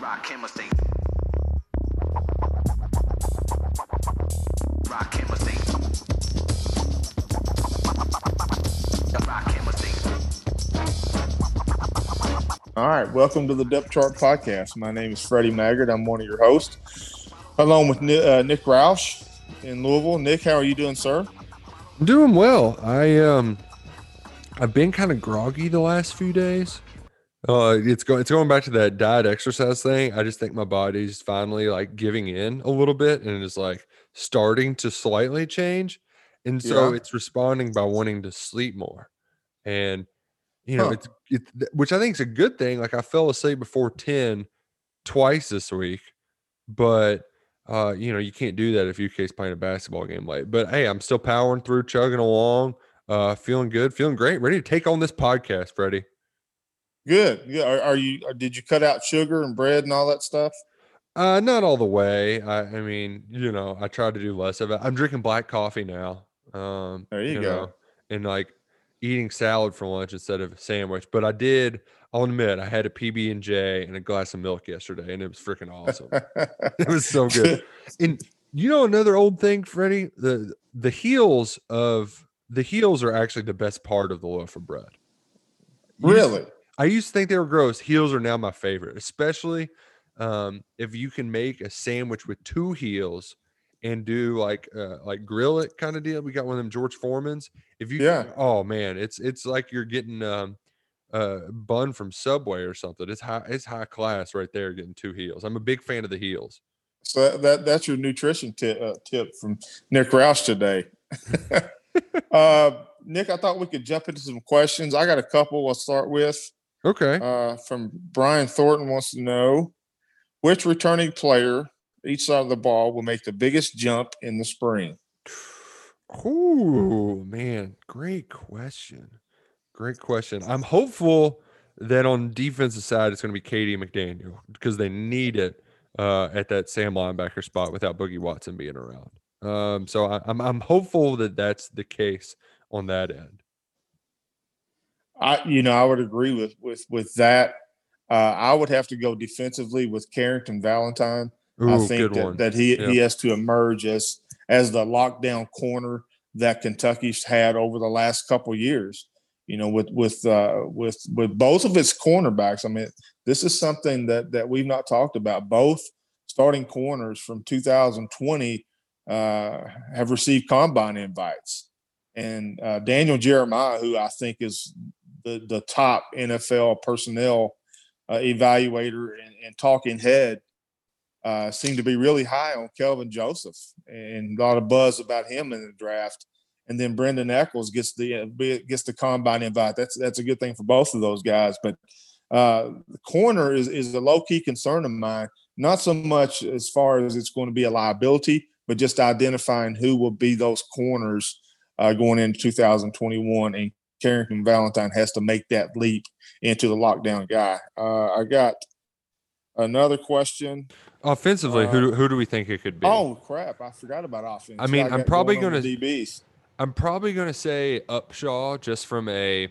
Rock chemistry. Rock chemistry. Rock chemistry. All right, welcome to the Depth Chart Podcast. My name is Freddie Maggard. I'm one of your hosts, along with Nick, uh, Nick Roush in Louisville. Nick, how are you doing, sir? I'm doing well. I um I've been kind of groggy the last few days. Uh it's going it's going back to that diet exercise thing. I just think my body's finally like giving in a little bit and is like starting to slightly change. And so Yeah. it's responding by wanting to sleep more. And you know, Huh. it's it, which I think is a good thing. Like I fell asleep before 10 twice this week, but uh, you know, you can't do that if UK's playing a basketball game late. But hey, I'm still powering through, chugging along, uh, feeling good, feeling great, ready to take on this podcast, Freddie. Good. Yeah. Are, are you? Did you cut out sugar and bread and all that stuff? Uh, not all the way. I, I mean, you know, I try to do less of it. I'm drinking black coffee now. Um, There you go. know, and like eating salad for lunch instead of a sandwich. But I did. I'll admit, I had a PB and J and a glass of milk yesterday, and it was freaking awesome. it was so good. And you know another old thing, Freddie, the the heels of the heels are actually the best part of the loaf of bread. Used- really? I used to think they were gross. Heels are now my favorite, especially um, if you can make a sandwich with two heels and do like uh, like grill it kind of deal. We got one of them George Foreman's. If you, Yeah. oh man, it's it's like you're getting um, a bun from Subway or something. It's high, it's high class right there. Getting two heels. I'm a big fan of the heels. So that, that that's your nutrition tip, uh, tip from Nick Roush today. uh, Nick, I thought we could jump into some questions. I got a couple. I'll start with. Okay. uh, from Brian Thornton wants to know which returning player each side of the ball will make the biggest jump in the spring. Oh man, great question. Great question. I'm hopeful that on defensive side it's going to be KD McDaniel because they need it uh, at that Sam linebacker spot without Boogie Watson being around. Um, so I, I'm I'm hopeful that that's the case on that end. I, you know, I would agree with with with that. Uh, I would have to go defensively with Carrington Valentine. I think that, that he Yeah. he has to emerge as as the lockdown corner that Kentucky's had over the last couple years. You know, with with uh, with with both of its cornerbacks. I mean, this is something that that we've not talked about. Both starting corners from 2020 uh, have received combine invites, and uh, Daniel Jeremiah, who I think is the the top NFL personnel uh, evaluator and, and talking head uh, seemed to be really high on Kelvin Joseph and a lot of buzz about him in the draft. And then Brandin Echols gets the uh, gets the combine invite. That's that's a good thing for both of those guys. But uh, the corner is is a low key concern of mine. Not so much as far as it's going to be a liability, but just identifying who will be those corners uh, going into 2021. And Carrington Valentine has to make that leap into the lockdown guy. Uh, I got another question. Offensively, who who do we think it could be? Oh crap! I forgot about offense. I mean, What I'm probably going gonna- DBs. I'm probably going to say Upshaw just from a,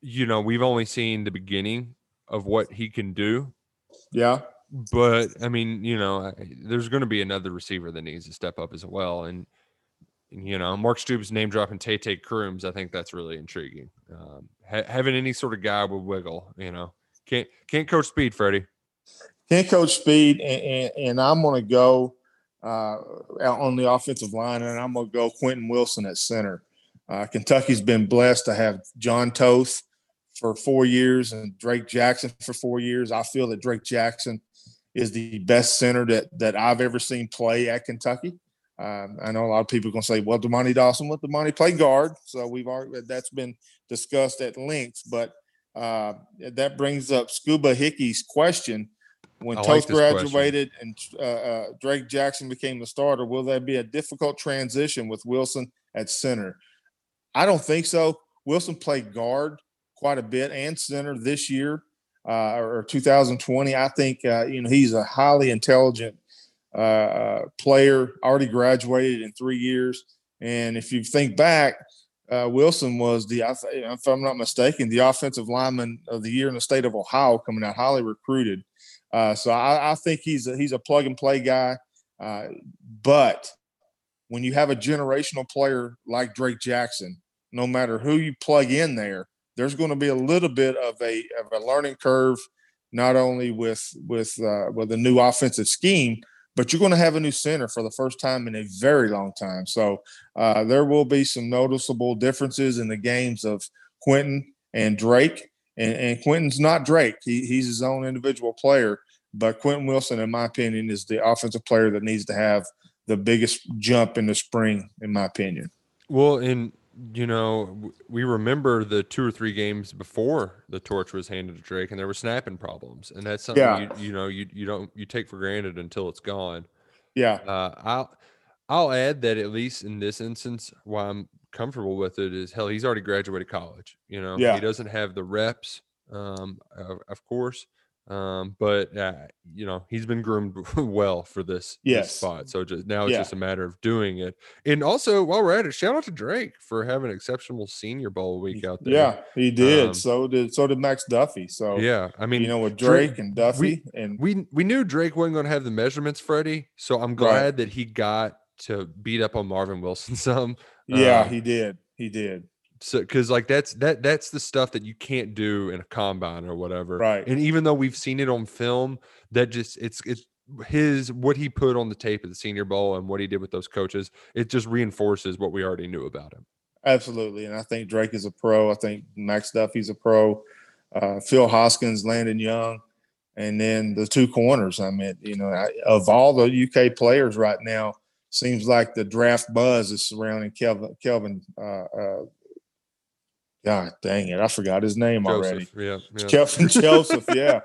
you know, we've only seen the beginning of what he can do. Yeah, but I mean, you know, I- there's going to be another receiver that needs to step up as well. And, you know, Mark Stoops name dropping Tay Tay Crooms, I think that's really intriguing. Um, ha- having any sort of guy with wiggle, you know, can't can't coach speed, Freddie. can't coach speed, and, and, and I'm going to go uh, on the offensive line, and I'm going to go Quentin Wilson at center. Uh, Kentucky's been blessed to have Jon Toth for four years and Drake Jackson for four years. I feel that Drake Jackson is the best center that that I've ever seen play at Kentucky. Um, I know a lot of people are going to say, "Well, Demonte Dawson, what Demonte play guard?" So we've already that's been discussed at length. But uh, that brings up Scuba Hickey's question: When I like Toth question. graduated and uh, uh, Drake Jackson became the starter, will there be a difficult transition with Wilson at center? I don't think so. Wilson played guard quite a bit and center this year uh, or 2020. I think uh, you know he's a highly intelligent uh, uh, player. Already graduated in three years, and if you think back, uh, Wilson was the, if I'm not mistaken, the offensive lineman of the year in the state of Ohio, coming out highly recruited. Uh, so I, I, think he's a, he's a plug and play guy. Uh, but when you have a generational player like Drake Jackson, no matter who you plug in there, there's going to be a little bit of a of a learning curve, not only with with uh, with a new offensive scheme, but you're going to have a new center for the first time in a very long time. So uh, there will be some noticeable differences in the games of Quentin and Drake. And, and Quentin's not Drake; he, he's his own individual player. But Quentin Wilson, in my opinion, is the offensive player that needs to have the biggest jump in the spring, in my opinion. Well, in you know, we remember the two or three games before the torch was handed to Drake, and there were snapping problems, and that's something Yeah. you, you know you you don't you take for granted until it's gone. Yeah, Uh, I'll I'll add that at least in this instance, why I'm comfortable with it is hell, he's already graduated college. You know, Yeah. he doesn't have the reps, um, of, of course, um, but uh, you know he's been groomed well for this, this spot. So just now it's Yeah. just a matter of doing it. And also, while we're at it, shout out to Drake for having an exceptional Senior Bowl week out there. yeah, he did. Um, so did so did Max Duffy. So yeah. I mean, you know, with Drake- Drake and Duffy and we we knew Drake wasn't going to have the measurements, Freddie. So I'm glad that he got to beat up on Marvin Wilson some. yeah, Um, he did. He did. So because like that's that that's the stuff that you can't do in a combine or whatever. Right. And even though we've seen it on film, that just it's it's his what he put on the tape at the Senior Bowl and what he did with those coaches. It just reinforces what we already knew about him. Absolutely. And I think Drake is a pro. I think Max Duffy's a pro. Uh, Phil Hoskins, Landon Young, and then the two corners. I mean, you know, I, of all the UK players right now, seems like the draft buzz is surrounding Kelvin. Kelvin. Uh, uh, God dang it, I forgot his name already. Yeah, yeah. Kelvin Joseph. Yeah,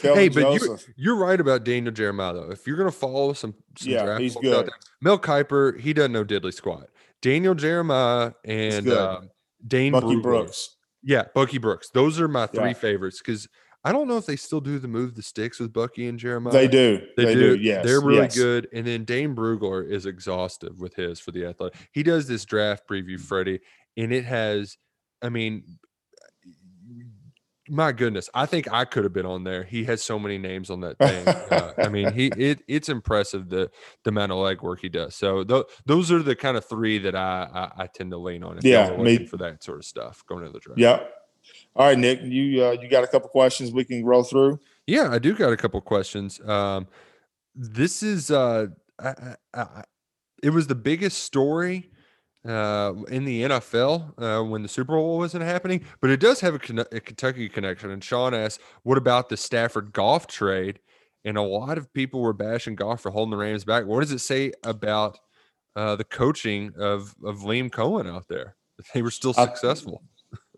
Kelvin hey, but you, Joseph. you're right about Daniel Jeremiah though. If you're gonna follow some, some Yeah, draft he's good. there, Mel Kiper, he doesn't know diddly squat. Daniel Jeremiah and uh, Dane Bucky. Brooks. Yeah, Bucky Brooks. Those are my three Yeah. favorites because I don't know if they still do the move the sticks with Bucky and Jeremiah. They do. They, do. Yes, they're really yes. good. And then Dane Brugler is exhaustive with his for the athletic. He does this draft preview, Freddie, and it has, I mean, my goodness, I think I could have been on there. He has so many names on that thing. Uh, I mean, he it it's impressive the the amount of legwork he does. So th- those are the kind of three that I I, I tend to lean on. If Yeah, me- for that sort of stuff going into the draft. Yeah. All right, Nick. You uh, you got a couple questions we can roll through. Yeah, I do got a couple questions. Um, this is uh, I, I, I, it was the biggest story uh, in the NFL uh, when the Super Bowl wasn't happening, but it does have a, conne- a Kentucky connection. And Sean asked, "What about the Stafford Goff trade?" And a lot of people were bashing Goff for holding the Rams back. What does it say about uh, the coaching of of Liam Coen out there? They were still successful.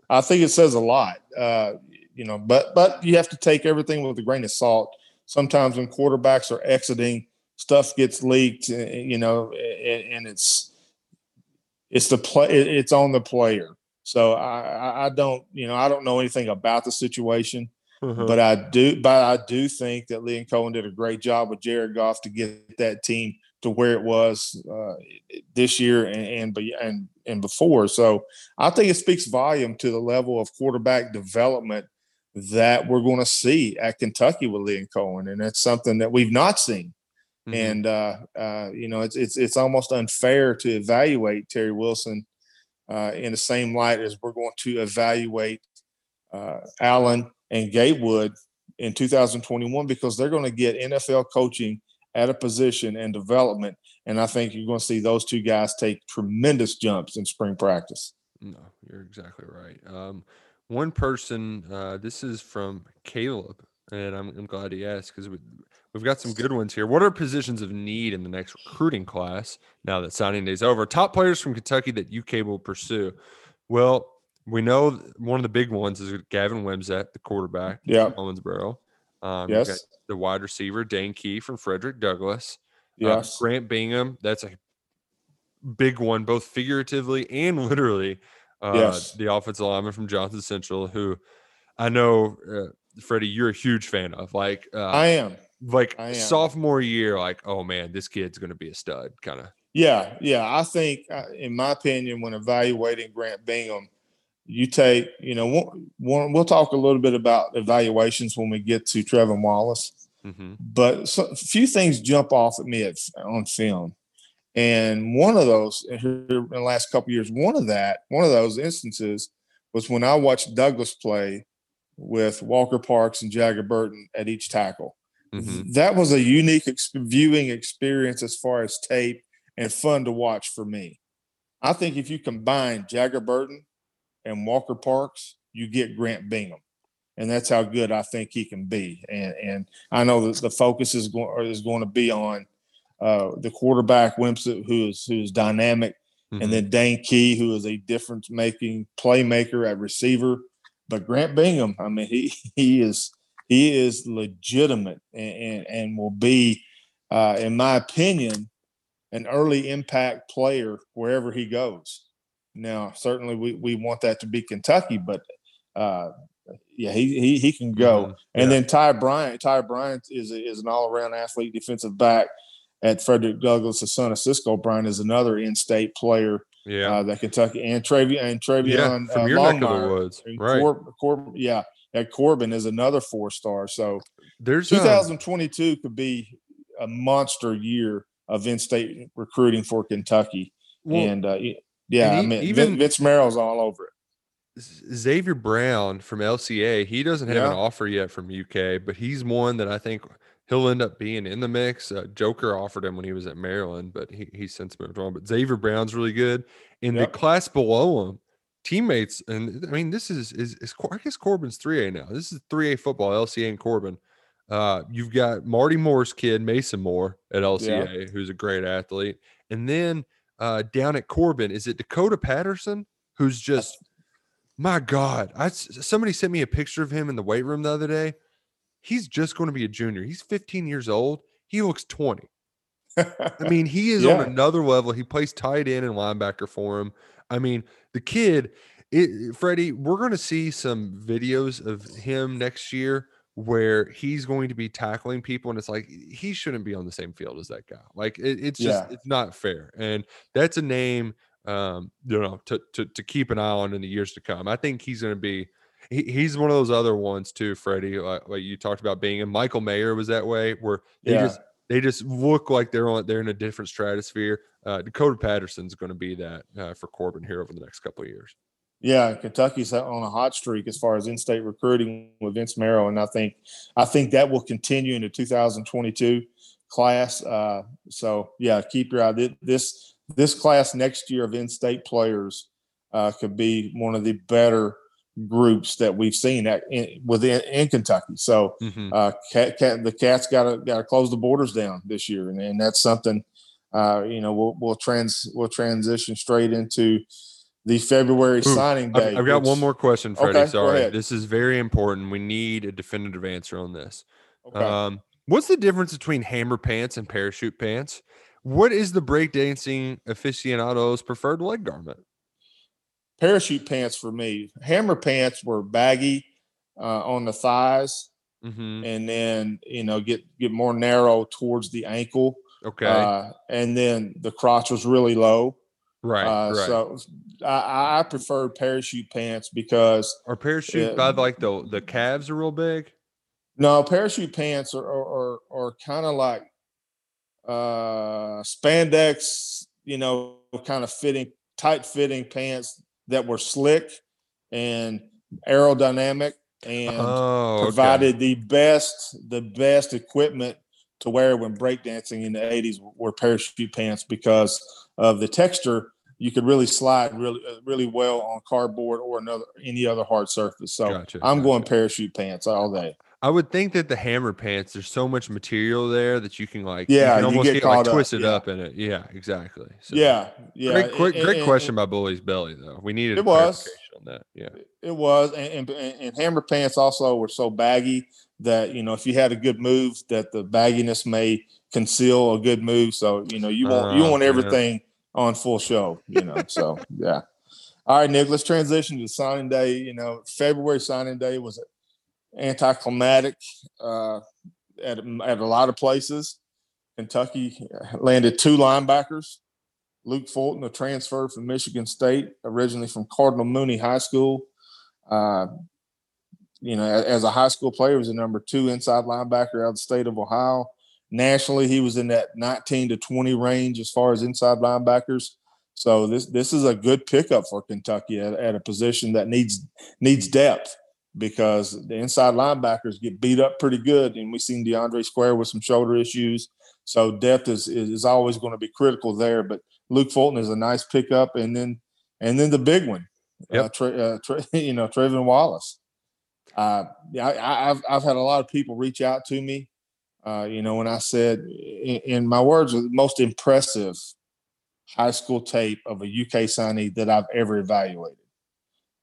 I think it says a lot. Uh, you know, but but you have to take everything with a grain of salt. Sometimes when quarterbacks are exiting, stuff gets leaked. uh, You know, and, and it's it's the play. It's on the player. So I, I- don't, you know, I don't know anything about the situation, Uh-huh. but I do, but I do think that Liam Coen did a great job with Jared Goff to get that team to where it was uh, this year and and and and before. So I think it speaks volume to the level of quarterback development that we're going to see at Kentucky with Liam Coen, and that's something that we've not seen. Mhm. And uh, uh, you know, it's it's it's almost unfair to evaluate Terry Wilson uh, in the same light as we're going to evaluate uh, Allen and Gatewood in 2021 because they're going to get NFL coaching at a position and development, and I think you're going to see those two guys take tremendous jumps in spring practice. No, you're exactly right. Um, one person, uh, this is from Caleb, and I'm, I'm glad he asked because we, we've got some good ones here. What are positions of need in the next recruiting class now that signing day is over? Top players from Kentucky that UK will pursue. Well, we know one of the big ones is Gavin Wimsatt, the quarterback, Yeah. Owensboro. Um, Yes. the wide receiver Dane Key from Frederick Douglass. Uh, Yes. Grant Bingham, that's a big one, both figuratively and literally. Uh, Yes. The offensive lineman from Johnson Central, who I know, uh, Freddie, you're a huge fan of. Like, uh, I am. like I am. sophomore year, like, oh man, this kid's going to be a stud, kind of. Yeah, yeah. I think, uh, in my opinion, when evaluating Grant Bingham, you take, you know, one, one, we'll talk a little bit about evaluations when we get to Trevin Wallace, hmm but so, a few things jump off at me at, on film. And one of those in the last couple years, one of that, one of those instances was when I watched Douglas play with Walker Parks and Jagger Burton at each tackle. hmm That was a unique ex- viewing experience as far as tape and fun to watch for me. I think if you combine Jagger Burton and Walker Parks, you get Grant Bingham. And that's how good I think he can be. And and I know that the focus is going is going to be on uh, the quarterback Wimsatt, who is who is dynamic, Mm-hmm. and then Dane Key, who is a difference making playmaker at receiver. But Grant Bingham, I mean, he he is he is legitimate and and, and will be, uh, in my opinion, an early impact player wherever he goes. Now, certainly we, we want that to be Kentucky, but uh, yeah, he, he he can go. Mhm. And Yeah. then Ty Bryant, Ty Bryant is is an all around athlete, defensive back at Frederick Douglass, the son of Cisco Bryant, is another in state player Yeah. uh, that Kentucky and Travion and yeah. From uh, your neck of the woods. And Right. Cor- Cor- yeah, at Corbin is another four star. So There's um, 2022 could be a monster year of in-state recruiting for Kentucky. well, and uh, yeah, and I e- mean, even- Vince Marrow's all over it. Xavier Brown from LCA, he doesn't have an offer yet from UK, but he's one that I think he'll end up being in the mix. Uh, Joker offered him when he was at Maryland, but he he's since moved on. But Xavier Brown's really good. In Yep. the class below him, teammates, and I mean, this is is, is I guess Corbin's 3A now. This is 3A football, LCA and Corbin. Uh, you've got Marty Moore's kid, Mason Moore at LCA, who's a great athlete. And then uh, down at Corbin, is it Dakota Patterson, who's just my God, I somebody sent me a picture of him in the weight room the other day. He's just going to be a junior. He's 15 years old. He looks 20. I mean, he is on another level. He plays tight end and linebacker for him. I mean, the kid, it, Freddie, we're going to see some videos of him next year where he's going to be tackling people, and it's like he shouldn't be on the same field as that guy. Like it, it's just Yeah. it's not fair, and that's a name um, you know to, to to keep an eye on in the years to come. I think he's going to be. He, he's one of those other ones too, Freddie. Like, like you talked about being, and Michael Mayer was that way, where they Yeah. just they just look like they're on they're in a different stratosphere. Uh, Dakota Patterson's going to be that uh, for Corbin here over the next couple of years. Yeah, Kentucky's on a hot streak as far as in-state recruiting with Vince Marrow, and I think I think that will continue into 2022 class. Uh, so yeah, keep your eye. This this class next year of in-state players uh, could be one of the better groups that we've seen at in, within in Kentucky. So Mhm. uh, cat, cat, the cats got to got to close the borders down this year, and, and that's something. Uh, you know, we'll we'll trans we'll transition straight into the February Ooh, signing I've, day. I've got one more question, Freddie. Okay, Sorry, this is very important. We need a definitive answer on this. Okay. Um, what's the difference between hammer pants and parachute pants? What is the breakdancing aficionado's preferred leg garment? Parachute pants for me. Hammer pants were baggy uh, on the thighs, hmm and then you know get get more narrow towards the ankle, Okay, uh, and then the crotch was really low. right, uh, right. So I, I preferred parachute pants because Are parachute by like the the calves are real big? No, parachute pants are are, are, are kind of like uh spandex, you know, kind of fitting, tight fitting pants that were slick and aerodynamic and Oh, okay. provided the best the best equipment to wear when breakdancing in the 80s were parachute pants because of the texture. You could really slide really uh, really well on cardboard or another any other hard surface. So Gotcha, i'm going parachute pants all day I would think that the hammer pants, there's so much material there that you can like, you Yeah, can you almost get get, like up, twisted yeah. up in it. Yeah, exactly. So, yeah yeah great, quick, and- great and- question by Bully's Belly though. We needed It was. on that. Yeah, It was, and, and and hammer pants also were so baggy that you know if you had a good move, that the bagginess may conceal a good move. So you know you want you Oh, want yeah. everything on full show. You know, so yeah. All right, Nick. Let's transition to signing day. You know, February signing day was anticlimactic uh, at at a lot of places. Kentucky landed two linebackers Luke Fulton, a transfer from Michigan State, originally from Cardinal Mooney High School. Uh, you know, as a high school player, was a number two inside linebacker out of the state of Ohio. Nationally, he was in that 19 to 20 range as far as inside linebackers. So this this is a good pickup for Kentucky at, at a position that needs needs depth because the inside linebackers get beat up pretty good, and we've seen DeAndre Square with some shoulder issues. So depth is is, is always going to be critical there. But Luke Fulton is a nice pickup, and then and then the big one, uh, Tra- uh, Tra- you know, Trevin Wallace. Uh, I, I've I've had a lot of people reach out to me. Uh, you know, when I said, in, in my words, the most impressive high school tape of a UK signee that I've ever evaluated.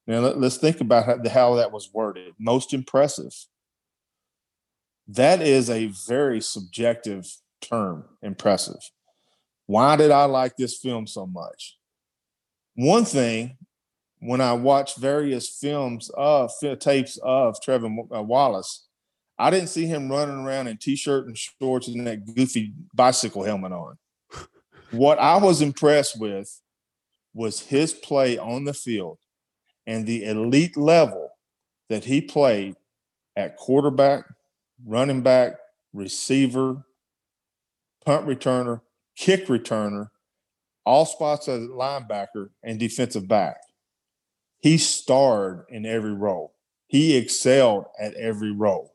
Now let, us think about how, how that was worded. Most impressive. That is a very subjective term. Impressive. Why did I like this film so much? One thing, when I watched various films of tapes of Trevin uh, Wallace, I didn't see him running around in t-shirt and shorts and that goofy bicycle helmet on. what I was impressed with was his play on the field and the elite level that he played at quarterback, running back, receiver, punt returner, kick returner, all spots as linebacker and defensive back. He starred in every role. He excelled at every role.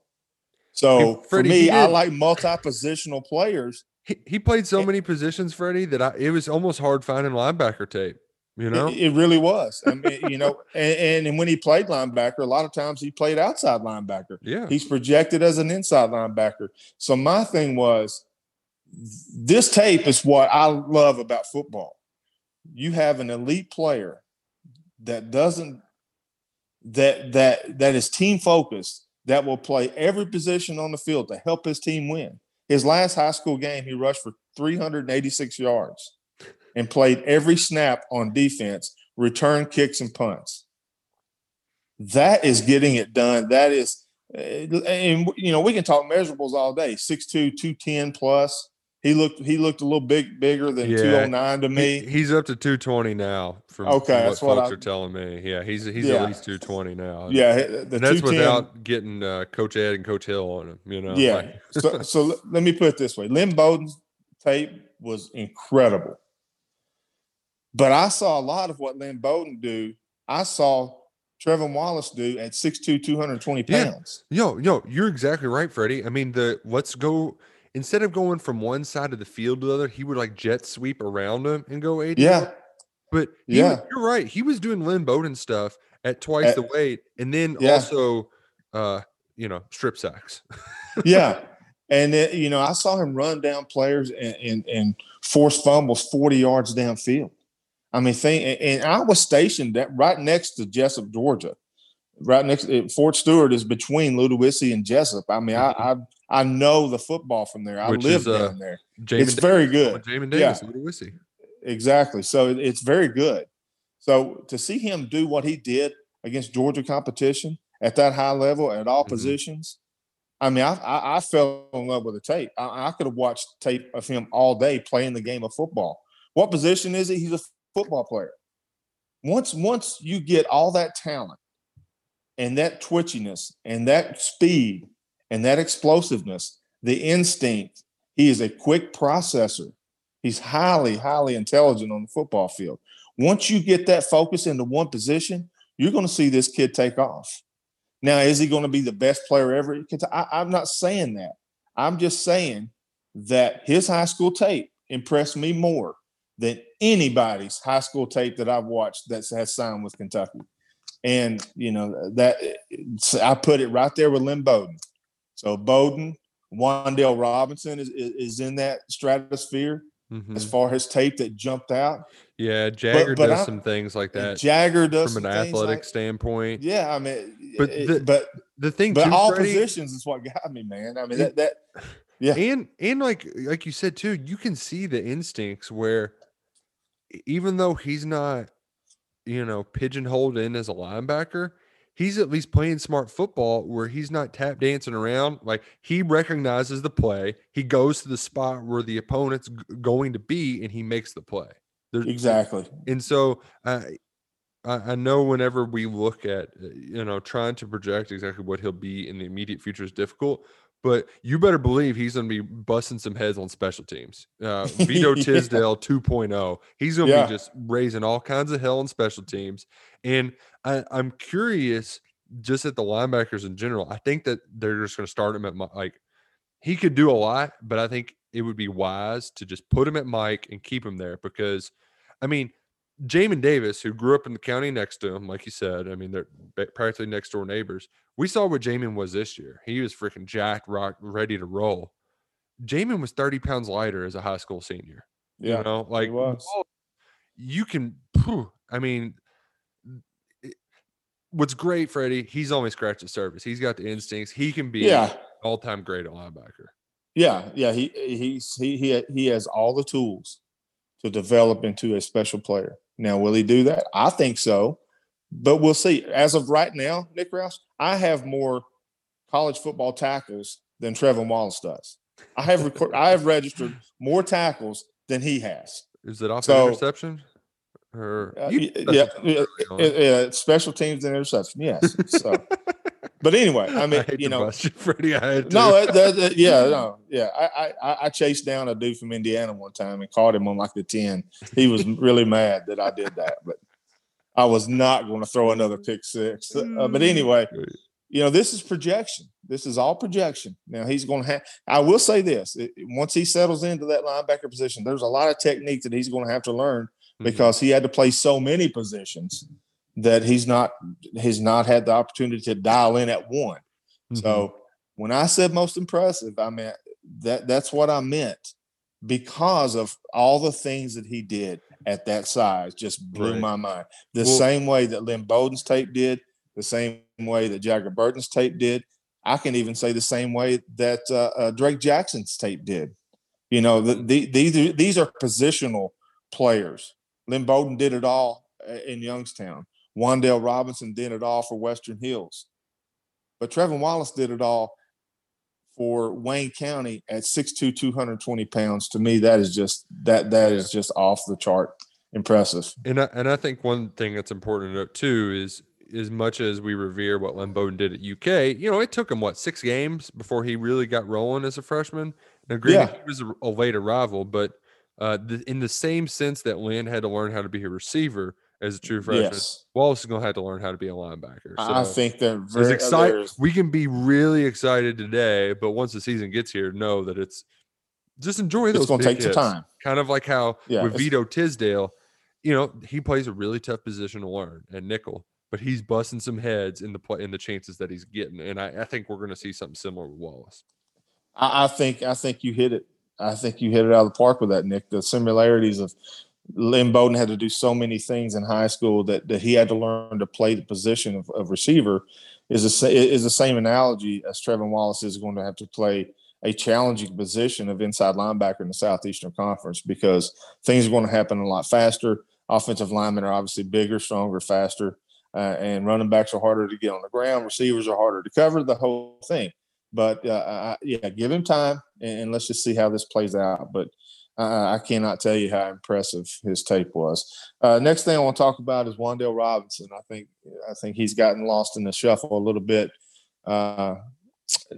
So Hey, for me, I like multi-positional players. He, he played so Eh many positions, Freddie, that I, it was almost hard finding linebacker tape. You It- know, It, really was. I mean, you know, and, and and when he played linebacker, a lot of times he played outside linebacker. yeah, He's projected as an inside linebacker. So my thing was, this tape is what I love about football. You have an elite player that doesn't that that that is team focused that will play every position on the field to help his team win. His last high school game, he rushed for 386 yards and played every snap on defense, return kicks and punts. That is getting it done. That is, uh, and you know, we can talk measurables all day. 6'2", 210 plus. He looked he looked a little big bigger than Yeah. 209 to He- me. he's up to 220 now. From, Okay, from what that's what folks I- are telling me. Yeah, he's he's Yeah. at least 220 now. yeah, the and that's without getting uh, Coach Ed and Coach Hill on him. You know, Yeah. like- so, so let me put it this way: Lynn Bowden's tape was incredible, but I saw a lot of what Lynn Bowden do. I saw Trevin Wallace do at 6'2", 220 Yeah. pounds. Yo, yo, you're exactly right, Freddie. I mean, the let's go instead of going from one side of the field to the other, he would like jet sweep around him and go 80. Yeah, But was- Yeah. you're right. He was doing Lynn Bowden stuff at twice At- the weight, and then Yeah. also, uh, you know, strip sacks. yeah. And then, you know, I saw him run down players and, and, and force fumbles 40 yards downfield. I mean, think, and- I was stationed that right next to Jesup, Georgia. Right next, uh, Fort Stewart is between Ludowici and Jesup. I mean, I, I I know the football from there. I Which live is, uh, down there. Jamin It's very good. Jamin Davis, Wissy. Exactly. So it- it's very good. So to see him do what he did against Georgia competition at that high level at all Mhm. positions, I mean, I, I, I fell in love with the tape. I, I could have watched tape of him all day playing the game of football. What position is he? He's a football player. Once once you get all that talent and that twitchiness and that speed and that explosiveness, the instinct, he is a quick processor. He's highly, highly intelligent on the football field. Once you get that focus into one position, you're going to see this kid take off. Now, is he going to be the best player ever? I, I'm not saying that. I'm just saying that his high school tape impressed me more than anybody's high school tape that I've watched that has signed with Kentucky. And you know that I put it right there with Lynn Bowden. So Bowden, Wandale Robinson is, is in that stratosphere Mhm. as far as tape that jumped out. Yeah, Jagger but does I- some things like that Jagger does from an athletic like- standpoint. yeah, I mean, But it- the- but The thing but too, all Freddie, positions is what got me, man. I mean that that yeah and and like like you said too, you can see the instincts where even though he's not, you know, pigeonholed in as a linebacker, he's at least playing smart football where he's not tap dancing around. Like he recognizes the play, he goes to the spot where the opponent's g- going to be, and he makes the play. There's, exactly. and so I, I I know whenever we look at uh, you know trying to project exactly what he'll be in the immediate future is difficult, but you better believe he's going to be busting some heads on special teams. Uh, Vito Yeah. Tisdale 2.0. He's going to Yeah. be just raising all kinds of hell on special teams, and I, I'm curious just at the linebackers in general. I think that they're just going to start him at mi- like he could do a lot, but I think it would be wise to just put him at Mike and keep him there because, I mean, Jamin Davis, who grew up in the county next to him, like you said, I mean, they're practically next door neighbors. We saw what Jamin was this year. He was freaking jacked, rock, ready to roll. Jamin was 30 pounds lighter as a high school senior. Yeah. You know, like you can, I mean, it- what's great, Freddie, he's only scratched the surface. He's got the instincts. He can be Yeah. all time great at linebacker. Yeah, yeah, he he's he he he has all the tools to develop into a special player. Now, will he do that? I think so, but we'll see. As of right now, Nick Roush, I have more college football tackles than Trevin Wallace does. I have record, I have registered more tackles than he has. Is it off So- interception? Or Uh, you yeah, yeah, Uh, uh, special teams and interception, yes. So, but anyway, I mean, hate you know, you, Freddie. I had No, that, that- yeah, no, yeah. I, I- I I chased down a dude from Indiana one time and caught him on like the ten. He was really mad that I did that, but I was not going to throw another pick six. Uh, but anyway, you know, this is projection. This is all projection. Now he's going to have. I will say this: it- once he settles into that linebacker position, there's a lot of technique that he's going to have to learn Mhm. because he had to play so many positions that he's not he's not had the opportunity to dial in at one. Mhm. So when I said most impressive, I meant that that's what I meant because of all the things that he did at that size just blew Right. my mind. The Well- same way that Lynn Bowden's tape did, the same way that Jagger Burton's tape did. I can even say the same way that uh, uh, Drake Jackson's tape did. You know, the, the, these are, these are positional players. Lynn Bowden did it all uh, in Youngstown. Wandale Robinson did it all for Western Hills. But Trevin Wallace did it all for Wayne County at 6'2", 220 pounds. To me, that is just that that is just off the chart impressive. And I, and I think one thing that's important to note too is as much as we revere what Lynn Bowden did at UK, you know, it took him what six games before he really got rolling as a freshman. Now, granted, Yeah. he was a, a late arrival, but uh, the, in the same sense that Lynn had to learn how to be a receiver as a true freshman, Yes, Wallace is going to have to learn how to be a linebacker. I think that very excited, we can be really excited today, but once the season gets here, know that it's just enjoy those. it's going to take some time. kind of like how Yeah, with Vito Tisdale, you know, he plays a really tough position to learn at nickel, but he's busting some heads in the play in the chances that he's getting, and I, I think we're going to see something similar with Wallace. I, I think I think you hit it. I think you hit it out of the park with that, Nick. The similarities of Lynn Bowden had to do so many things in high school that that he had to learn to play the position of, of receiver is the is the same analogy as Trevin Wallace is going to have to play a challenging position of inside linebacker in the Southeastern Conference because things are going to happen a lot faster. Offensive linemen are obviously bigger, stronger, faster, uh, and running backs are harder to get on the ground. Receivers are harder to cover. The whole thing but uh, I, yeah, give him time and, and let's just see how this plays out. But uh, I cannot tell you how impressive his tape was. Uh, next thing I want to talk about is Wandale Robinson. I think I think he's gotten lost in the shuffle a little bit. Uh,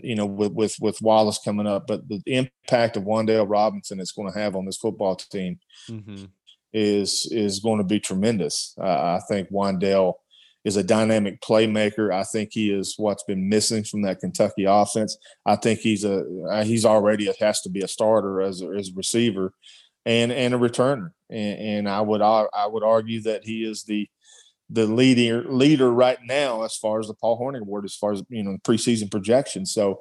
you know, with, with with Wallace coming up, but the impact of Wandale Robinson is going to have on this football team Mm-hmm. is is going to be tremendous. Uh, I think Wandale is a dynamic playmaker. I think he is what's been missing from that Kentucky offense. I think he's a uh, he's already has to be a starter as a, as a receiver and and a returner. And, and I would I would argue that he is the the leader leader right now as far as the Paul Hornung Award, as far as you know preseason projections. So,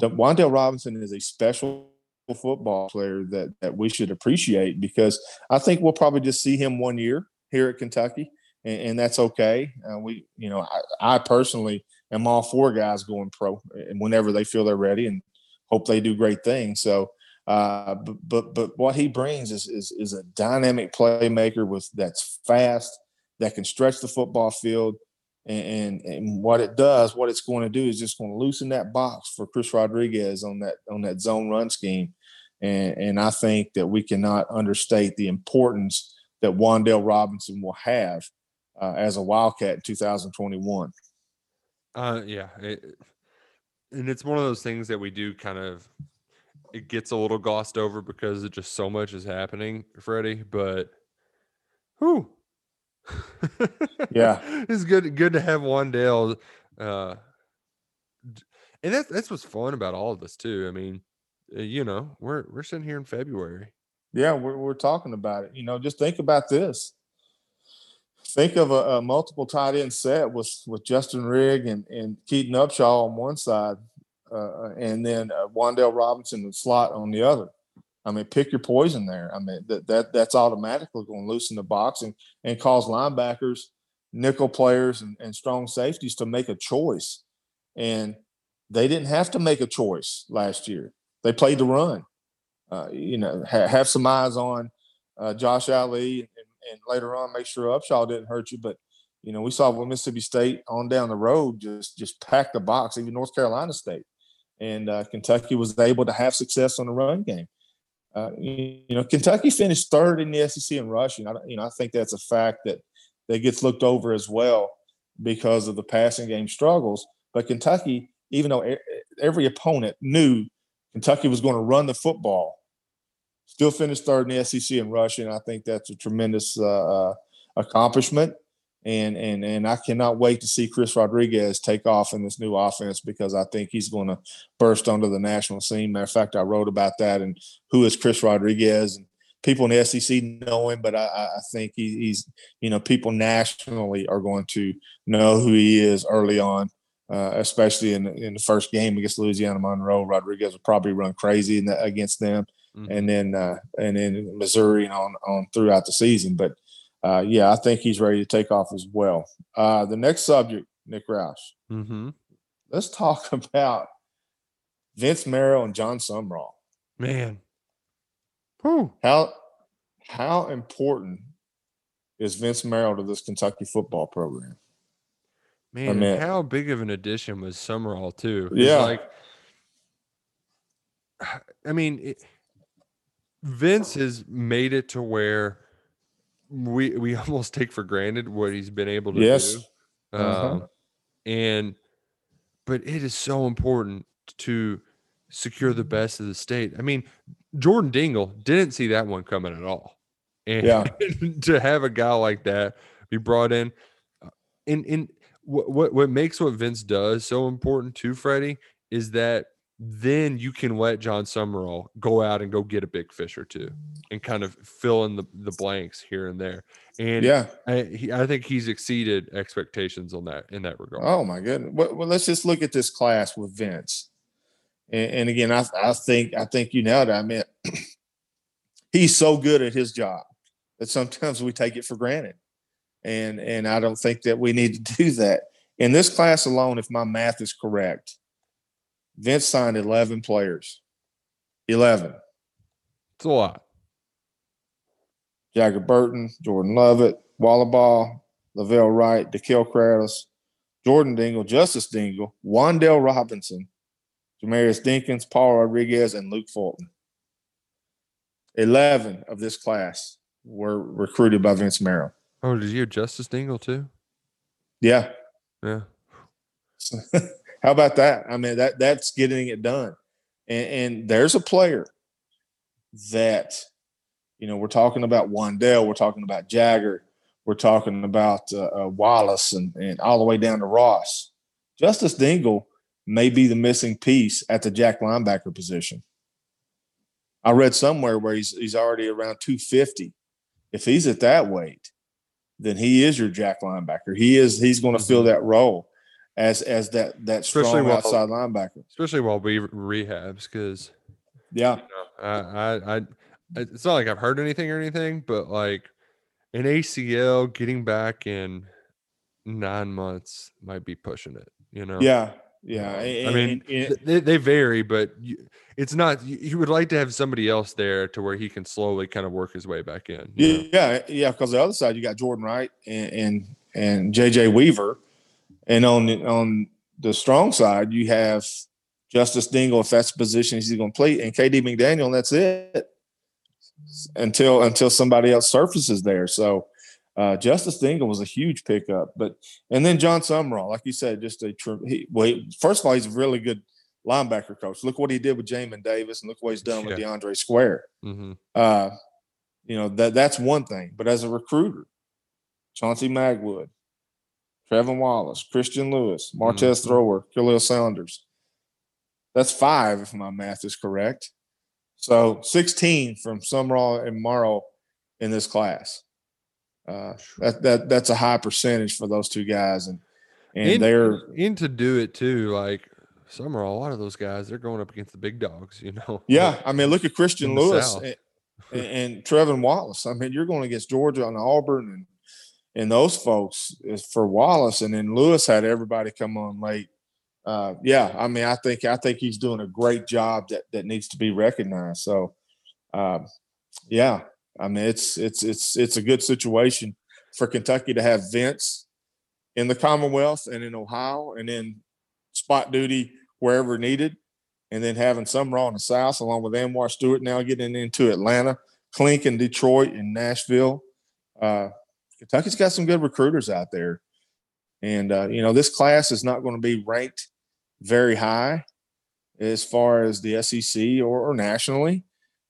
Wandale Robinson is a special football player that that we should appreciate because I think we'll probably just see him one year here at Kentucky, and, and that's okay. Uh, we, you know, I, I personally am all for guys going pro and whenever they feel they're ready, and hope they do great things. So, uh, but but but what he brings is is is a dynamic playmaker with that's fast that can stretch the football field. And, and, and what it does, what it's going to do is just going to loosen that box for Chris Rodriguez on that on that zone run scheme. And, and I think that we cannot understate the importance that Wandale Robinson will have uh, as a Wildcat in 2021. Uh, yeah, it, and it's one of those things that we do kind of. It gets a little glossed over because it just so much is happening, Freddie. But, who? Yeah. it's good. Good to have Wandale. Uh, and that's that's what's fun about all of this too. I mean, uh, you know, we're we're sitting here in February. Yeah, we're, we're talking about it. You know, just think about this. Think of a, a multiple tight end set with with Justin Rigg and, and Keaton Upshaw on one side, uh, and then uh, Wandale Robinson and slot on the other. I mean, pick your poison there. I mean, that, that that's automatically going to loosen the box and, and cause linebackers, nickel players, and, and strong safeties to make a choice. And they didn't have to make a choice last year. They played the run. Uh, you know, ha- have some eyes on uh, Josh Ali, and, later on make sure Upshaw didn't hurt you. But you know, we saw Mississippi State on down the road just just pack the box, even North Carolina State, and uh, Kentucky was able to have success on the run game. Uh, you, you know, Kentucky finished third in the SEC in rushing. I, you know, I think that's a fact that that gets looked over as well because of the passing game struggles. But Kentucky, even though every opponent knew Kentucky was going to run the football, still finished third in the SEC in rushing. I think that's a tremendous uh, uh, accomplishment. And, and and I cannot wait to see Chris Rodriguez take off in this new offense because I think he's going to burst onto the national scene. Matter of fact, I wrote about that and who is Chris Rodriguez and people in the SEC know him, but I, I think he, he's you know people nationally are going to know who he is early on, uh, especially in in the first game against Louisiana Monroe. Rodriguez will probably run crazy the, against them, Mhm. and then uh, and then Missouri and on on throughout the season. But uh, yeah, I think he's ready to take off as well. Uh, the next subject, Nick Roush. Mm-hmm. Let's talk about Vince Marrow and Jon Sumrall. Man. Whew. How how important is Vince Marrow to this Kentucky football program? Man, mean- how big of an addition was Sumrall too? Yeah. like I mean, it, Vince has made it to where we we almost take for granted what he's been able to Yes. do. Uh-huh. Um, and but it is so important to secure the best of the state. I mean, Jordan Dingle didn't see that one coming at all. And Yeah. to have a guy like that be brought in, uh, and and what what what makes what Vince does so important to Freddie is that then you can let Jon Sumrall go out and go get a big fish or two and kind of fill in the, the blanks here and there. And Yeah. I, he, I think he's exceeded expectations on that in that regard. Oh my goodness. Well, well, let's just look at this class with Vince. And, and again, I, I think I think you nailed it. I mean, he's so good at his job that sometimes we take it for granted. And and I don't think that we need to do that. In this class alone, if my math is correct, Vince signed 11 players. 11. It's a lot. Jagger Burton, Jordan Lovett, Wallaball, Lavelle Wright, DeKil Kratos, Jordan Dingle, Justice Dingle, Wandale Robinson, Jamarius Dinkins, Paul Rodriguez, and Luke Fulton. 11 of this class were recruited by Vince Marrow. Oh, did you have Justice Dingle too? Yeah. Yeah. How about that? I mean, that that's getting it done. And, and there's a player that, you know, we're talking about Wandale, we're talking about Jagger, we're talking about uh, uh, Wallace, and, and all the way down to Ross. Justice Dingle may be the missing piece at the jack linebacker position. I read somewhere where he's he's already around 250. If he's at that weight, then he is your jack linebacker. He is he's going to fill that role as as that that Especially strong while- outside linebacker. Especially while we rehabs, because Yeah, I, I, I, it's not like I've heard anything or anything, but like an ACL getting back in nine months might be pushing it. You know. yeah, yeah. And- I mean, and- and- they, they vary, but you, it's not. You, you would like to have somebody else there to where he can slowly kind of work his way back in. you know? yeah, yeah. Because the other side, you got Jordan Wright and and, and JJ Weaver, and on the, on the strong side, you have Justice Dingle if that's the position he's going to play, and KD McDaniel, and that's it. until until somebody else surfaces there. So uh, Justice Dingle was a huge pickup, but and then Jon Sumrall, like you said, just a he, well, he, first of all, he's a really good linebacker coach. Look what he did with Jamin Davis, and look what he's done with Yeah. DeAndre Square. hmm Uh, you know that that's one thing, but as a recruiter, Chauncey Magwood, Trevin Wallace, Christian Lewis, Martez Mhm. Thrower, Khalil Saunders. That's five, if my math is correct. So 16 from Sumrall and Marrow in this class. Uh, that that that's a high percentage for those two guys, and and And, they're and to do it too, like or a lot of those guys, they're going up against the big dogs, you know. yeah. I mean, look at Christian Lewis South. and, and Trevin Wallace. I mean, you're going against Georgia and Auburn and and those folks for Wallace, and then Lewis had everybody come on late. Uh, yeah, I mean, I think I think he's doing a great job that that needs to be recognized. So, um, yeah, I mean, it's it's it's it's a good situation for Kentucky to have Vince in the Commonwealth and in Ohio, and then spot duty wherever needed, and then having Sumrall in the South along with Anwar Stewart now getting into Atlanta, Clink in Detroit and Nashville. Uh, Kentucky's got some good recruiters out there, and uh, you know this class is not going to be ranked very high as far as the SEC or, or nationally,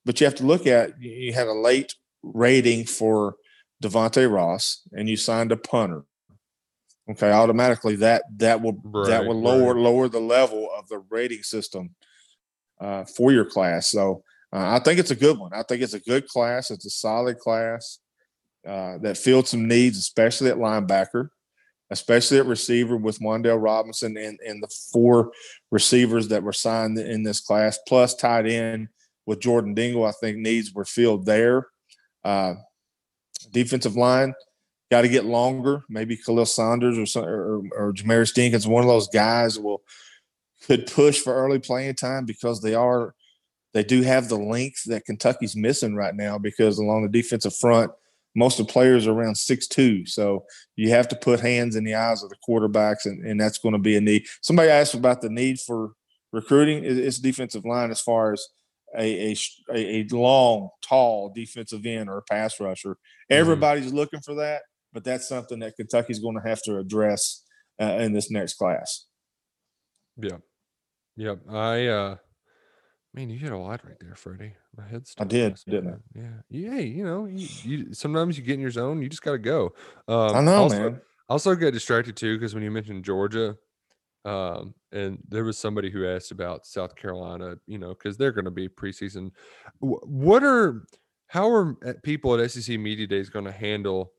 but you have to look at you had a late rating for Devontae Ross, and you signed a punter. Okay, automatically that that will that will lower right. lower the level of the rating system uh, for your class. So uh, I think it's a good one. I think it's a good class. It's a solid class uh, that filled some needs, especially at linebacker, especially at receiver with Wandale Robinson and, and the four receivers that were signed in this class, plus tied in with Jordan Dingle. I think needs were filled there. Uh, defensive line got to get longer. Maybe Khalil Saunders or some, or, or Jamarius Dinkins, one of those guys will could push for early playing time because they are they do have the length that Kentucky's missing right now because along the defensive front, most of the players are around six two. So you have to put hands in the eyes of the quarterbacks, and, and that's going to be a need. Somebody asked about the need for recruiting. It's defensive line as far as a, a a, long, tall defensive end or a pass rusher. Everybody's looking for that, but that's something that Kentucky's going to have to address uh, in this next class. Yeah. Yep. I uh man, you hit a lot right there, Freddie. My head's I did, didn't I? Yeah. Yeah, you know, you, you sometimes you get in your zone, you just gotta go. Um I know, also, man. also get distracted too because when you mentioned Georgia, um, and there was somebody who asked about South Carolina, you know, because they're going to be preseason. What are how are uh, people at SEC Media Days going to handle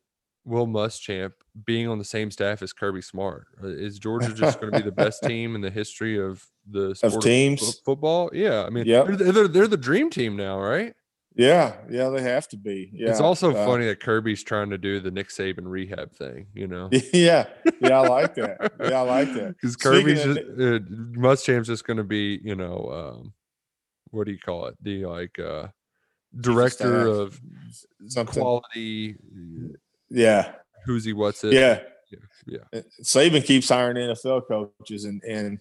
Will Muschamp being on the same staff as Kirby Smart? Uh, Is Georgia just going to be the best team in the history of the sport fo- teams? football? Yeah, I mean, Yep. they're, the- they're, they're the dream team now, right? Yeah, yeah, they have to be. Yeah, it's also uh, funny that Kirby's trying to do the Nick Saban rehab thing, you know. Yeah, yeah, I like that. Yeah, I like that. because Kirby's of just, uh, Muschamp's just going to be, you know, um, what do you call it? The like uh, director of Something. quality. Yeah, Who's he? What's it? yeah. yeah. Uh, Saban keeps hiring NFL coaches, and and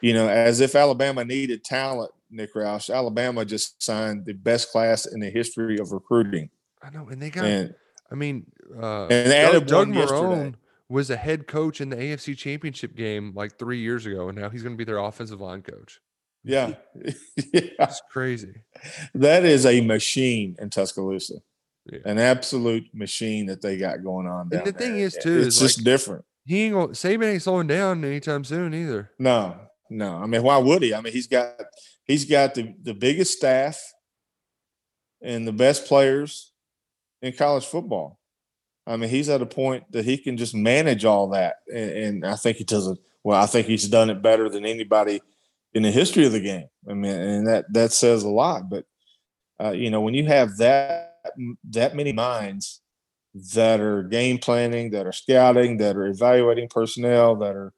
you know, as if Alabama needed talent, Nick Roush, Alabama just signed the best class in the history of recruiting, I know, and they got. and I mean, uh, and they Doug, added Doug. Marrone was a head coach in the AFC Championship game like three years ago, and now he's going to be their offensive line coach. Yeah, yeah, It's crazy. that is a machine in Tuscaloosa. Yeah. An absolute machine that they got going on. Down the thing there. is, too, it's is, just like- different. He ain't gonna, Saban ain't slowing down anytime soon either. No, no. I mean, why would he? I mean, he's got he's got the, the biggest staff and the best players in college football. I mean, he's at a point that he can just manage all that, and, and I think he does it well. I think he's done it better than anybody in the history of the game. I mean, and that that says a lot. But uh, you know, when you have that that many minds that are game planning, that are scouting, that are evaluating personnel, that are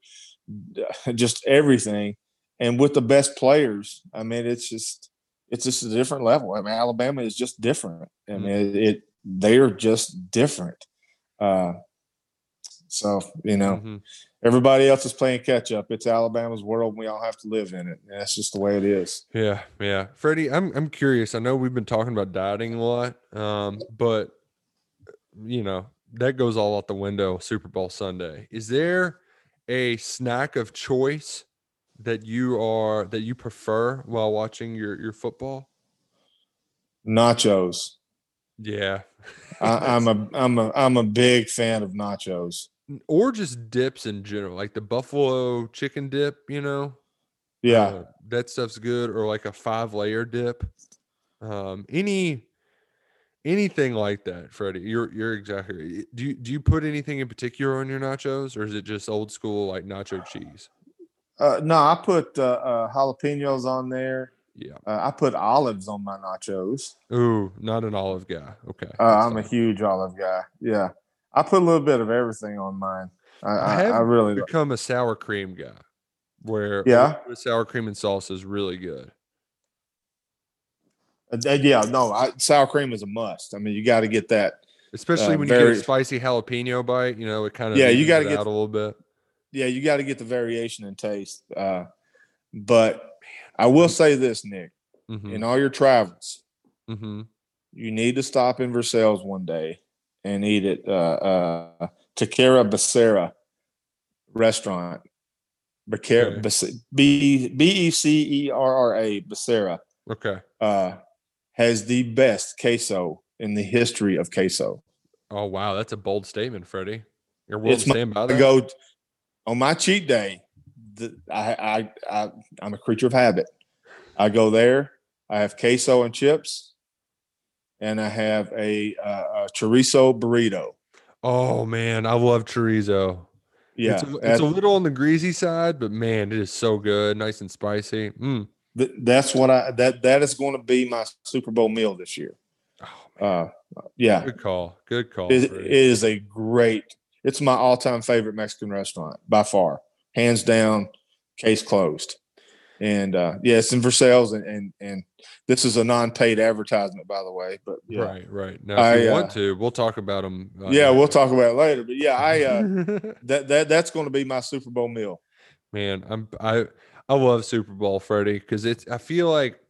just everything, and with the best players, I mean, it's just it's just a different level. I mean, Alabama is just different. I mean, it, it they are just different. Uh, so you know, Mhm. everybody else is playing catch up. It's Alabama's world. And we all have to live in it. And that's just the way it is. Yeah, yeah. Freddie, I'm I'm curious. I know we've been talking about dieting a lot, um, but you know that goes all out the window. Super Bowl Sunday. Is there a snack of choice that you are that you prefer while watching your your football? Nachos. Yeah, I, I'm a I'm a I'm a big fan of nachos. Or just dips in general, like the buffalo chicken dip. You know, Yeah. Uh, that stuff's good, or like a five layer dip. Um, any anything like that, Freddie. You're you're exactly. right. Do you do you put anything in particular on your nachos, or is it just old school like nacho cheese? Uh, no, I put uh, uh, jalapenos on there. Yeah. Uh, I put olives on my nachos. Ooh, not an olive guy. Okay. Uh, I'm a huge olive guy. Yeah, I put a little bit of everything on mine. I, I I, really become a sour cream guy, where Yeah? sour cream and salsa is really good. Uh, yeah no. I, sour cream is a must. I mean, you got to get that. Especially Uh, when you get a spicy jalapeno bite, you know, it kind of Yeah, you got gotta get- out a little bit. Yeah, you got to get the variation in taste. Uh, but I will say this, Nick. hmm In all your travels, hmm you need to stop in Versailles one day and eat at uh, uh, Taqueria Becerra restaurant. Becerra, Okay. B B E C E R R A Becerra Okay. uh, has the best queso in the history of queso. Oh wow, that's a bold statement, Freddie. You're willing It's to stand by I that? go on my cheat day. The, I, I I I'm a creature of habit. I go there. I have queso and chips, and I have a, uh, a chorizo burrito. Oh man, I love chorizo. Yeah, it's a, it's a little on the greasy side, but man, it is so good, nice and spicy. Mm. th- that's what I that that is going to be my Super Bowl meal this year. Oh, man, Uh, yeah, good call, good call. it, it is a great. It's my all-time favorite Mexican restaurant by far, hands down. Case closed. And uh, yeah, it's in Versailles, and, and and this is a non-paid advertisement, by the way. But yeah, Right, right. Now, if I, you uh, want to, we'll talk about them. yeah, we'll talk about it later. But yeah, I uh, that that that's going to be my Super Bowl meal. man i'm i i love super bowl freddie because it's i feel like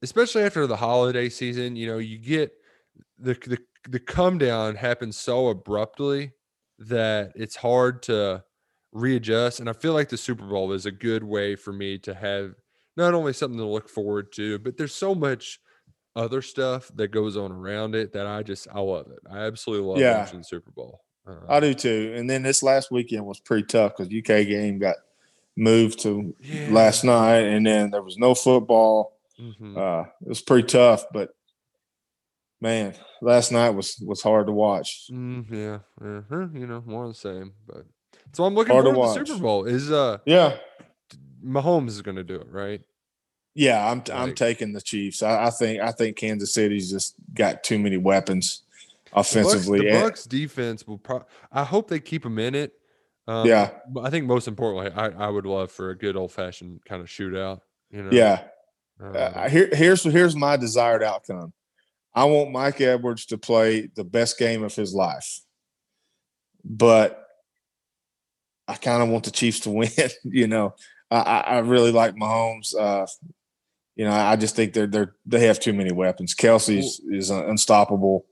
especially after the holiday season you know you get the the, the come down happens so abruptly that it's hard to readjust and i feel like the super bowl is a good way for me to have not only something to look forward to but there's so much other stuff that goes on around it that i just i love it i absolutely love Yeah. watching the super bowl Uh, I do too. And then this last weekend was pretty tough because UK game got moved to yeah. last night, and then there was no football. Mhm. Uh, it was pretty tough, but man, last night was was hard to watch. Mm, yeah, yeah, huh, you know, more of the same. But so I'm looking Hard forward to the Super. Bowl. Is uh Yeah, Mahomes is going to do it, right? yeah, I'm I'm taking the Chiefs. I, I think I think Kansas City's just got too many weapons The Bucs, offensively. the Bucs defense will. Pro- I hope they keep them in it. Um, Yeah. I think most importantly, I, I would love for a good old fashioned kind of shootout. You know, yeah, Um, Uh, here, here's here's my desired outcome. I want Mike Edwards to play the best game of his life, but I kind of want the Chiefs to win. you know, I, I really like Mahomes. Uh, you know, I just think they're they're they have too many weapons. Kelce's is un- unstoppable.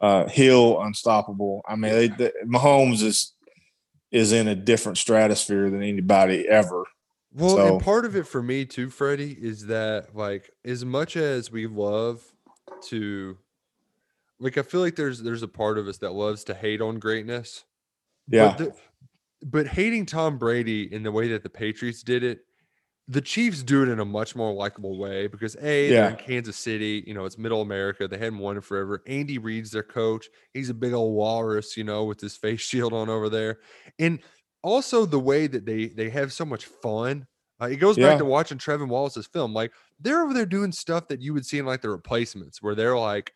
Uh, Hill unstoppable. I mean, they, they, Mahomes is is in a different stratosphere than anybody ever. Well, So- and part of it for me too, Freddie, is that like as much as we love to like I feel like there's there's a part of us that loves to hate on greatness. Yeah, But, the, but hating Tom Brady in the way that the Patriots did it, the Chiefs do it in a much more likable way because A, they're in Kansas City, you know, it's middle America. They hadn't won in forever. Andy Reid's their coach. He's a big old walrus, you know, with his face shield on over there. And also the way that they they have so much fun. Uh, it goes Yeah. back to watching Trevin Wallace's film. Like they're over there doing stuff that you would see in like the replacements, where they're like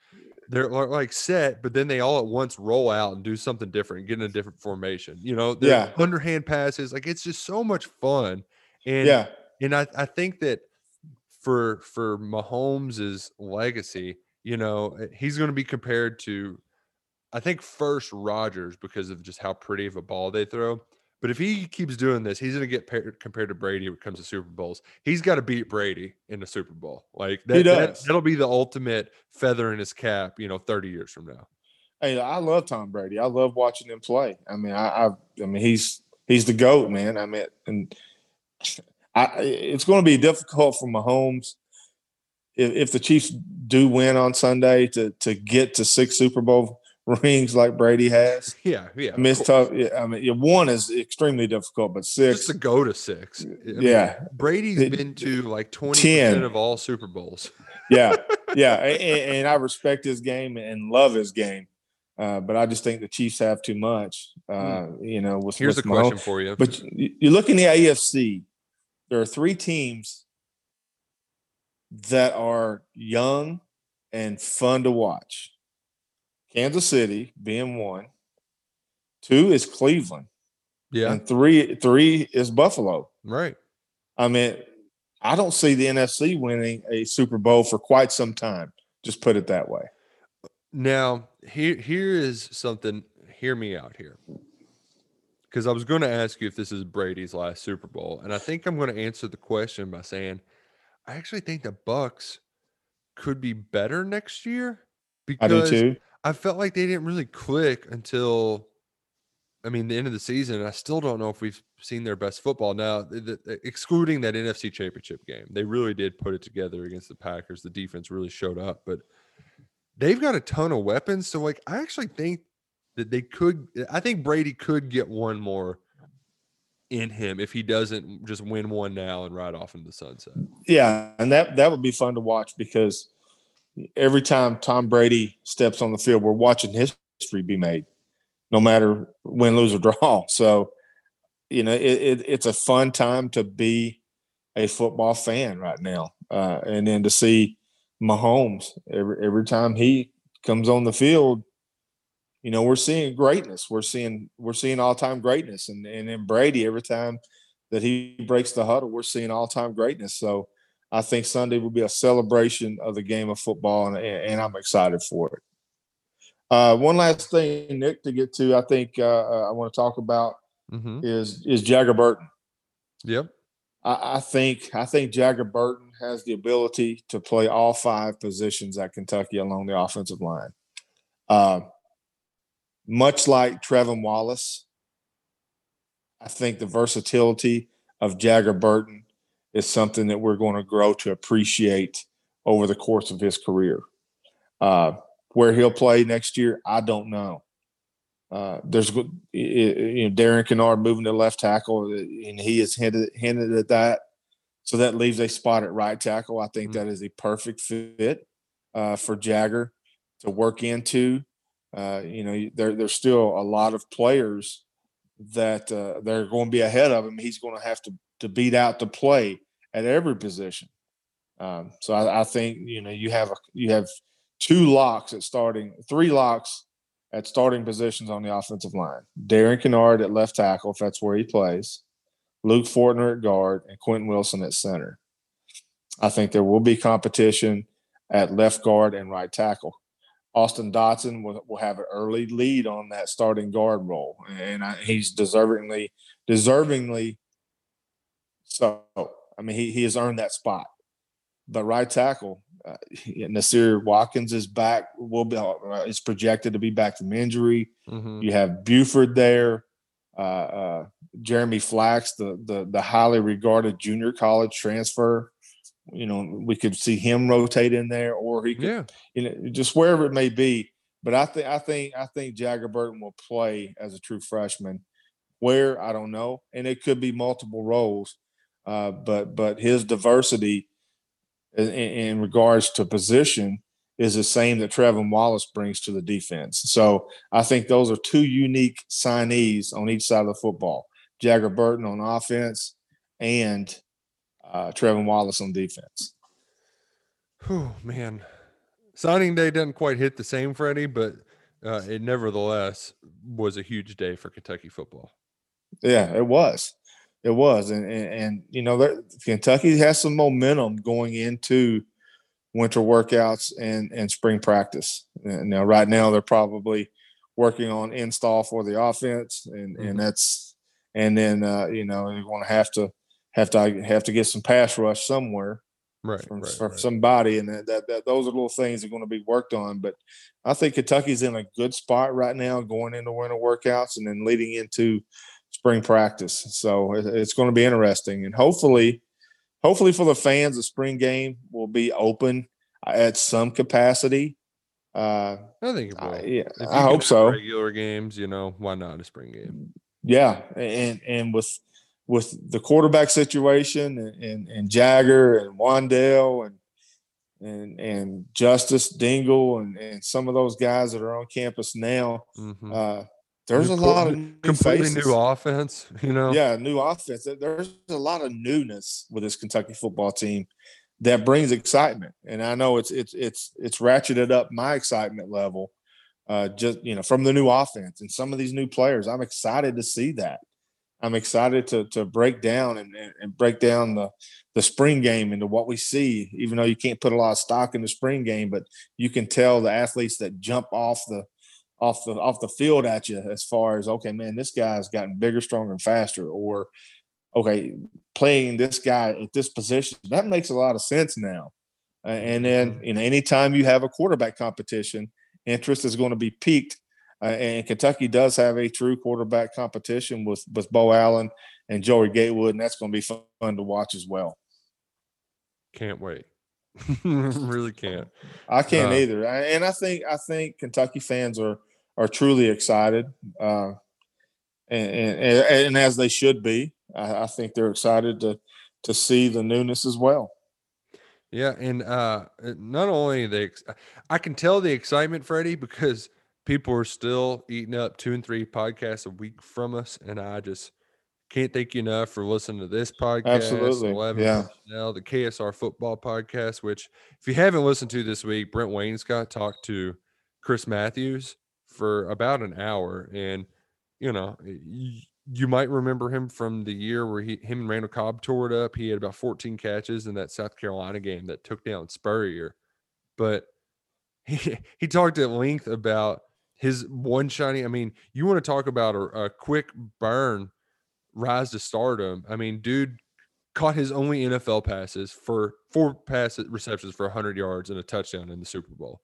they're like set, but then they all at once roll out and do something different, get in a different formation. You know, Yeah. underhand passes. Like it's just so much fun. And yeah, and I, I think that for for Mahomes' legacy, you know, uh, he's going to be compared to I think first Rodgers because of just how pretty of a ball they throw. But if he keeps doing this, he's going to get paired, compared to Brady when it comes to Super Bowls. He's got to beat Brady in the Super Bowl. Like that, that does. that'll be the ultimate feather in his cap, you know, 30 years from now. Hey, I love Tom Brady. I love watching him play. I mean, I, I, I mean, he's he's the goat, man. I mean, and I, it's going to be difficult for Mahomes if, if the Chiefs do win on Sunday to to get to six Super Bowl rings like Brady has. Yeah, yeah. Mean, it's tough. Yeah, I mean, yeah, one is extremely difficult, but Just six, to go to six. I mean, yeah, Brady's It- been to like 20% of all Super Bowls. yeah, yeah, and, and I respect his game and love his game, uh, but I just think the Chiefs have too much. Uh, you know, with, Hmm. Here's with a Mahomes. question for you. But you, you look in the AFC, there are three teams that are young and fun to watch. Kansas City being one, two is Cleveland, yeah, and three three is Buffalo. right. I mean, I don't see the NFC winning a Super Bowl for quite some time. Just put it that way. Now, here here is something. Hear me out here, because I was going to ask you if this is Brady's last Super Bowl, and I think I'm going to answer the question by saying I actually think the Bucs could be better next year I do because too. I felt like they didn't really click until, I mean, the end of the season. I still don't know if we've seen their best football now, th- th- th- excluding that NFC Championship game. They really did put it together against the Packers. The defense really showed up, but they've got a ton of weapons. So, like, I actually think that they could. I think Brady could get one more in him if he doesn't just win one now and ride off into the sunset. Yeah, and that that would be fun to watch because every time Tom Brady steps on the field, we're watching history be made, no matter win, lose, or draw. So, you know, it, it, it's a fun time to be a football fan right now, uh, and then to see Mahomes every every time he comes on the field. You know, we're seeing greatness. We're seeing we're seeing all time greatness, and and Brady every time that he breaks the huddle, we're seeing all time greatness. So I think Sunday will be a celebration of the game of football, and, and I'm excited for it. Uh, one last thing, Nick, to get to, I think uh, uh, I want to talk about Mm-hmm. is is Jagger Burton. Yep. I, I think I think Jagger Burton has the ability to play all five positions at Kentucky along the offensive line. Uh, much like Trevin Wallace, I think the versatility of Jagger Burton is something that we're going to grow to appreciate over the course of his career. Uh, where he'll play next year, I don't know. Uh, there's go- i- i- you know Darian Kinnard moving to left tackle, uh, and he is hinted hinted at that. So that leaves a spot at right tackle. I think Mhm. that is a perfect fit uh, for Jagger to work into. Uh, you know, there, there's still a lot of players that uh, they're going to be ahead of him. He's going to have to to beat out to play at every position. Um, so I, I think you know you have a you have two locks at starting, three locks at starting positions on the offensive line. Darian Kinnard at left tackle, if that's where he plays. Luke Fortner at guard, and Quentin Wilson at center. I think there will be competition at left guard and right tackle. Austin Dotson will, will have an early lead on that starting guard role, and I, he's deservingly deservingly so. I mean, he, he has earned that spot. But right tackle, uh, Nasir Watkins is back. Will be uh, is projected to be back from injury. Mm-hmm. You have Buford there, uh, uh, Jeremy Flax, the, the the highly regarded junior college transfer. You know, we could see him rotate in there, or he could, Yeah. you know, just wherever it may be. But I think I think I think Jagger Burton will play as a true freshman. Where I don't know, and it could be multiple roles. Uh, but but his diversity in, in regards to position is the same that Trevin Wallace brings to the defense. So I think those are two unique signees on each side of the football: Jagger Burton on offense and uh, Trevin Wallace on defense. Oh man, signing day doesn't quite hit the same, Freddie, but uh, it nevertheless was a huge day for Kentucky football. Yeah, it was. It was, and and, and you know, there, Kentucky has some momentum going into winter workouts and and spring practice. And now, right now, they're probably working on install for the offense, and Mhm. and that's and then uh, you know you're going to have to have to have to get some pass rush somewhere Right. from, right, from right. somebody, and that, that, that those are little things that are going to be worked on. But I think Kentucky's in a good spot right now, going into winter workouts and then leading into spring practice. So it's going to be interesting, and hopefully, hopefully for the fans, the spring game will be open at some capacity. Uh, I think it will. I, yeah, I hope so. Regular games, you know, why not a spring game? Yeah, and and with with the quarterback situation and and, and Jagger and Wandale and and and Justice Dingle and and some of those guys that are on campus now, Mhm. uh, there's New a lot of new completely faces. new offense. You know. Yeah, new offense. There's a lot of newness with this Kentucky football team that brings excitement, and I know it's it's it's it's ratcheted up my excitement level. Uh, just you know, from the new offense and some of these new players, I'm excited to see that. I'm excited to to break down and, and, and break down the the spring game into what we see. Even though you can't put a lot of stock in the spring game, but you can tell the athletes that jump off the off the off the field at you as far as okay, man, this guy's gotten bigger, stronger, and faster, or okay, playing this guy at this position that makes a lot of sense now. Uh, and then you know, anytime you have a quarterback competition, interest is going to be peaked. Uh, and Kentucky does have a true quarterback competition with with Beau Allen and Joey Gatewood, and that's going to be fun to watch as well. Can't wait. really can't. I can't Uh, either, I- and I think I think Kentucky fans are are truly excited, uh, and, and and as they should be. I, I think they're excited to to see the newness as well. Yeah, and uh not only the ex- I can tell the excitement, Freddie, because people are still eating up two and three podcasts a week from us, and I just can't thank you enough for listening to this podcast. Absolutely, 11 yeah. personnel, the KSR football podcast. Which, if you haven't listened to this week, Brent Wainscott talked to Chris Matthews for about an hour, and you know. you might remember him from the year where he, him and Randall Cobb tore it up. He had about 14 catches in that South Carolina game that took down Spurrier. But he, he talked at length about his one shiny. I mean, you want to talk about a, a quick burn rise to stardom. I mean, dude caught his only NFL passes for four pass receptions for 100 yards and a touchdown in the Super Bowl.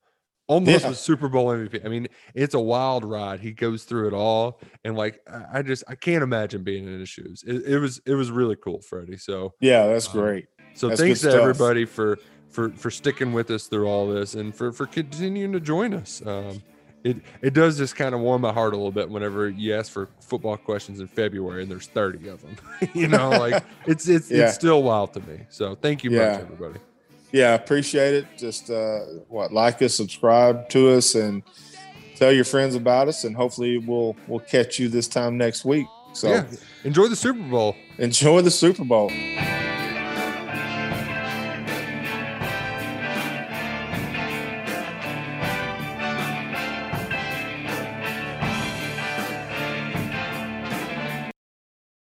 Almost Yeah. was Super Bowl MVP. I mean, it's a wild ride. He goes through it all, and like I just I can't imagine being in his shoes. It, it was it was really cool, Freddie. So Yeah, that's Um, great. so That's thanks to stuff. everybody for for for sticking with us through all this and for for continuing to join us. Um, it it does just kind of warm my heart a little bit whenever you ask for football questions in February and there's 30 of them. you know, like it's it's Yeah. it's still wild to me. So thank you Yeah. much, everybody. Yeah, appreciate it. Just uh, what like us, subscribe to us, and tell your friends about us, and hopefully we'll we'll catch you this time next week. So Yeah, enjoy the Super Bowl. enjoy the Super Bowl.